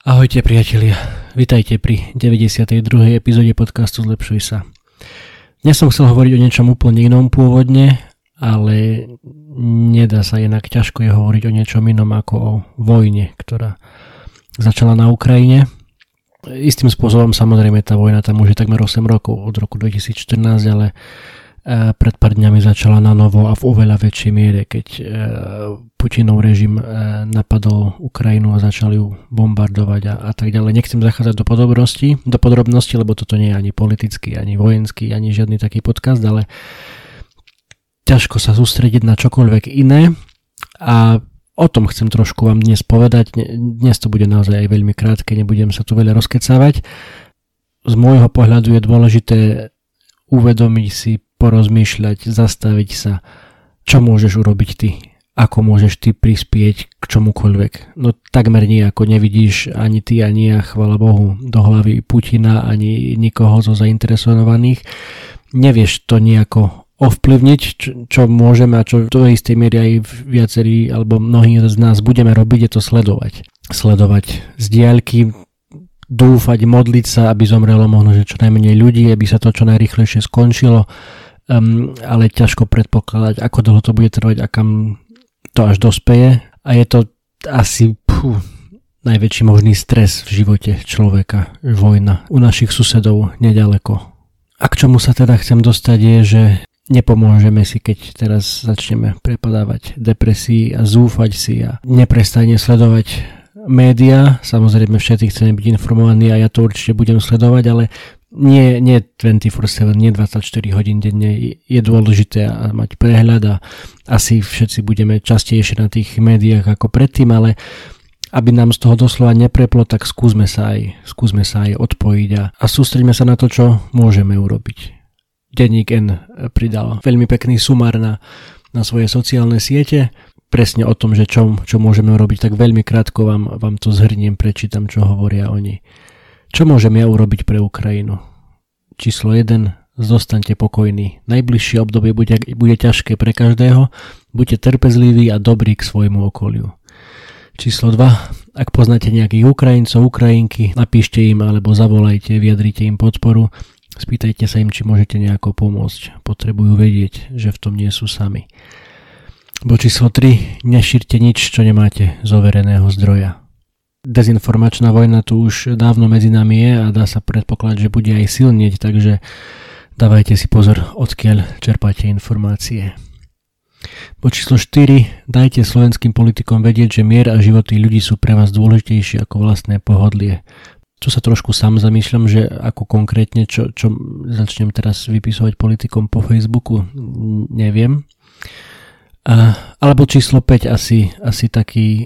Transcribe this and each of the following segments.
Ahojte priatelia, vitajte pri 92. epizóde podcastu Zlepšuj sa. Dnes som chcel hovoriť o niečom úplne inom pôvodne, ale nedá sa inak ťažko je hovoriť o niečom inom ako o vojne, ktorá začala na Ukrajine. Istým spôsobom samozrejme tá vojna tam už je takmer 8 rokov, od roku 2014, ale pred pár dňami začala na novo a v oveľa väčšej miere, keď e, Putinov režim e, napadol Ukrajinu a začali ju bombardovať a, a tak ďalej. Nechcem zachádzať do podrobností, do podrobností, lebo toto nie je ani politický, ani vojenský, ani žiadny taký podcast, ale ťažko sa sústrediť na čokoľvek iné a o tom chcem trošku vám dnes povedať. Dnes to bude naozaj aj veľmi krátke, nebudem sa tu veľa rozkecávať. Z môjho pohľadu je dôležité uvedomiť si porozmýšľať, zastaviť sa, čo môžeš urobiť ty, ako môžeš ty prispieť k čomukoľvek. No takmer nejako nevidíš ani ty, ani ja, chvala Bohu, do hlavy Putina, ani nikoho zo zainteresovaných. Nevieš to nejako ovplyvniť, čo, čo môžeme a čo do istej miery aj viacerí alebo mnohí z nás budeme robiť, je to sledovať. Sledovať z diaľky, dúfať, modliť sa, aby zomrelo možno, že čo najmenej ľudí, aby sa to čo najrychlejšie skončilo um, ale ťažko predpokladať, ako dlho to bude trvať a kam to až dospeje. A je to asi pú, najväčší možný stres v živote človeka, vojna u našich susedov nedaleko. A k čomu sa teda chcem dostať je, že nepomôžeme si, keď teraz začneme prepadávať depresii a zúfať si a neprestajne sledovať média. Samozrejme všetci chceme byť informovaní a ja to určite budem sledovať, ale nie, nie 24-7, nie 24 hodín denne je dôležité mať prehľad a asi všetci budeme častejšie na tých médiách ako predtým, ale aby nám z toho doslova nepreplo, tak skúsme sa aj, skúsme sa aj odpojiť a, a sústreďme sa na to, čo môžeme urobiť. Denník N pridal veľmi pekný sumár na, na svoje sociálne siete, presne o tom, že čo, čo môžeme urobiť, tak veľmi krátko vám, vám to zhrniem, prečítam, čo hovoria oni. Čo môžem ja urobiť pre Ukrajinu? Číslo 1. Zostaňte pokojní. Najbližšie obdobie bude, bude ťažké pre každého. Buďte trpezliví a dobrí k svojmu okoliu. Číslo 2. Ak poznáte nejakých Ukrajincov, Ukrajinky, napíšte im alebo zavolajte, vyjadrite im podporu. Spýtajte sa im, či môžete nejako pomôcť. Potrebujú vedieť, že v tom nie sú sami. Bo číslo 3. Nešírte nič, čo nemáte z overeného zdroja. Dezinformačná vojna tu už dávno medzi nami je a dá sa predpokladať, že bude aj silnieť, takže dávajte si pozor, odkiaľ čerpáte informácie. Po číslo 4. Dajte slovenským politikom vedieť, že mier a životy ľudí sú pre vás dôležitejšie ako vlastné pohodlie. Tu sa trošku sám zamýšľam, že ako konkrétne, čo, čo začnem teraz vypisovať politikom po Facebooku, neviem. Alebo číslo 5 asi, asi taký e,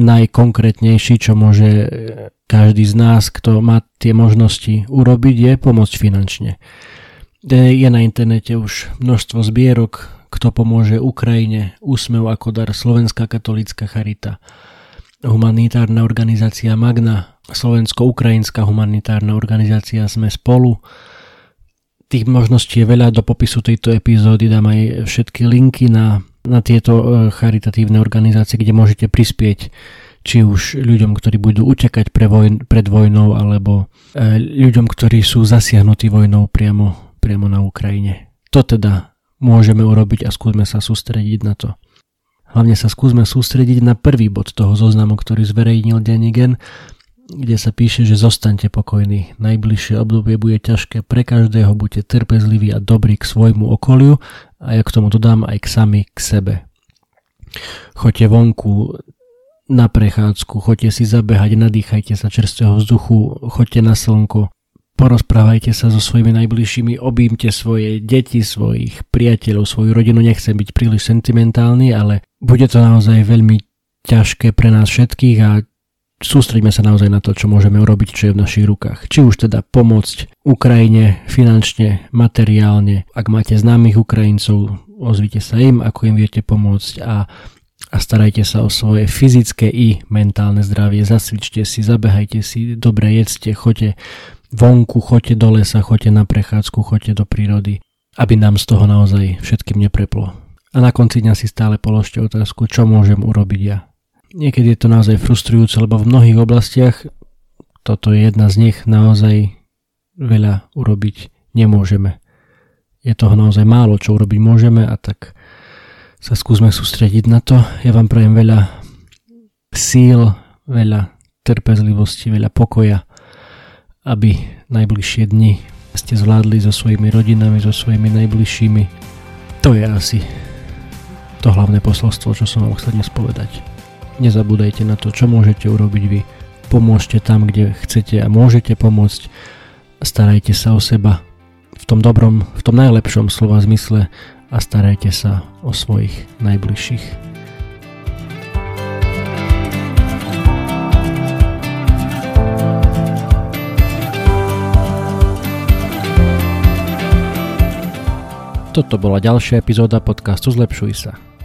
najkonkrétnejší, čo môže e, každý z nás, kto má tie možnosti urobiť, je pomôcť finančne. Je na internete už množstvo zbierok, kto pomôže Ukrajine, Úsmev ako dar, Slovenská katolická charita, humanitárna organizácia Magna, Slovensko-Ukrajinská humanitárna organizácia Sme spolu, Tých možností je veľa, do popisu tejto epizódy dám aj všetky linky na, na tieto e, charitatívne organizácie, kde môžete prispieť či už ľuďom, ktorí budú utekať pre vojn, pred vojnou, alebo e, ľuďom, ktorí sú zasiahnutí vojnou priamo, priamo na Ukrajine. To teda môžeme urobiť a skúsme sa sústrediť na to. Hlavne sa skúsme sústrediť na prvý bod toho zoznamu, ktorý zverejnil Denigen kde sa píše, že zostaňte pokojní. Najbližšie obdobie bude ťažké pre každého, buďte trpezliví a dobrí k svojmu okoliu a ja k tomu dodám aj k sami k sebe. Choďte vonku na prechádzku, choďte si zabehať, nadýchajte sa čerstvého vzduchu, choďte na slnko, porozprávajte sa so svojimi najbližšími, objímte svoje deti, svojich priateľov, svoju rodinu. Nechcem byť príliš sentimentálny, ale bude to naozaj veľmi ťažké pre nás všetkých a sústreďme sa naozaj na to, čo môžeme urobiť, čo je v našich rukách. Či už teda pomôcť Ukrajine finančne, materiálne. Ak máte známych Ukrajincov, ozvite sa im, ako im viete pomôcť a, a starajte sa o svoje fyzické i mentálne zdravie. Zasvičte si, zabehajte si, dobre jedzte, choďte vonku, choďte do lesa, choďte na prechádzku, choďte do prírody, aby nám z toho naozaj všetkým nepreplo. A na konci dňa si stále položte otázku, čo môžem urobiť ja Niekedy je to naozaj frustrujúce, lebo v mnohých oblastiach toto je jedna z nich, naozaj veľa urobiť nemôžeme. Je toho naozaj málo, čo urobiť môžeme a tak sa skúsme sústrediť na to. Ja vám prajem veľa síl, veľa trpezlivosti, veľa pokoja, aby najbližšie dni ste zvládli so svojimi rodinami, so svojimi najbližšími. To je asi to hlavné posolstvo, čo som vám chcel dnes povedať. Nezabúdajte na to, čo môžete urobiť vy. Pomôžte tam, kde chcete a môžete pomôcť. Starajte sa o seba v tom dobrom, v tom najlepšom slova zmysle a starajte sa o svojich najbližších. Toto bola ďalšia epizóda podcastu Zlepšuj sa.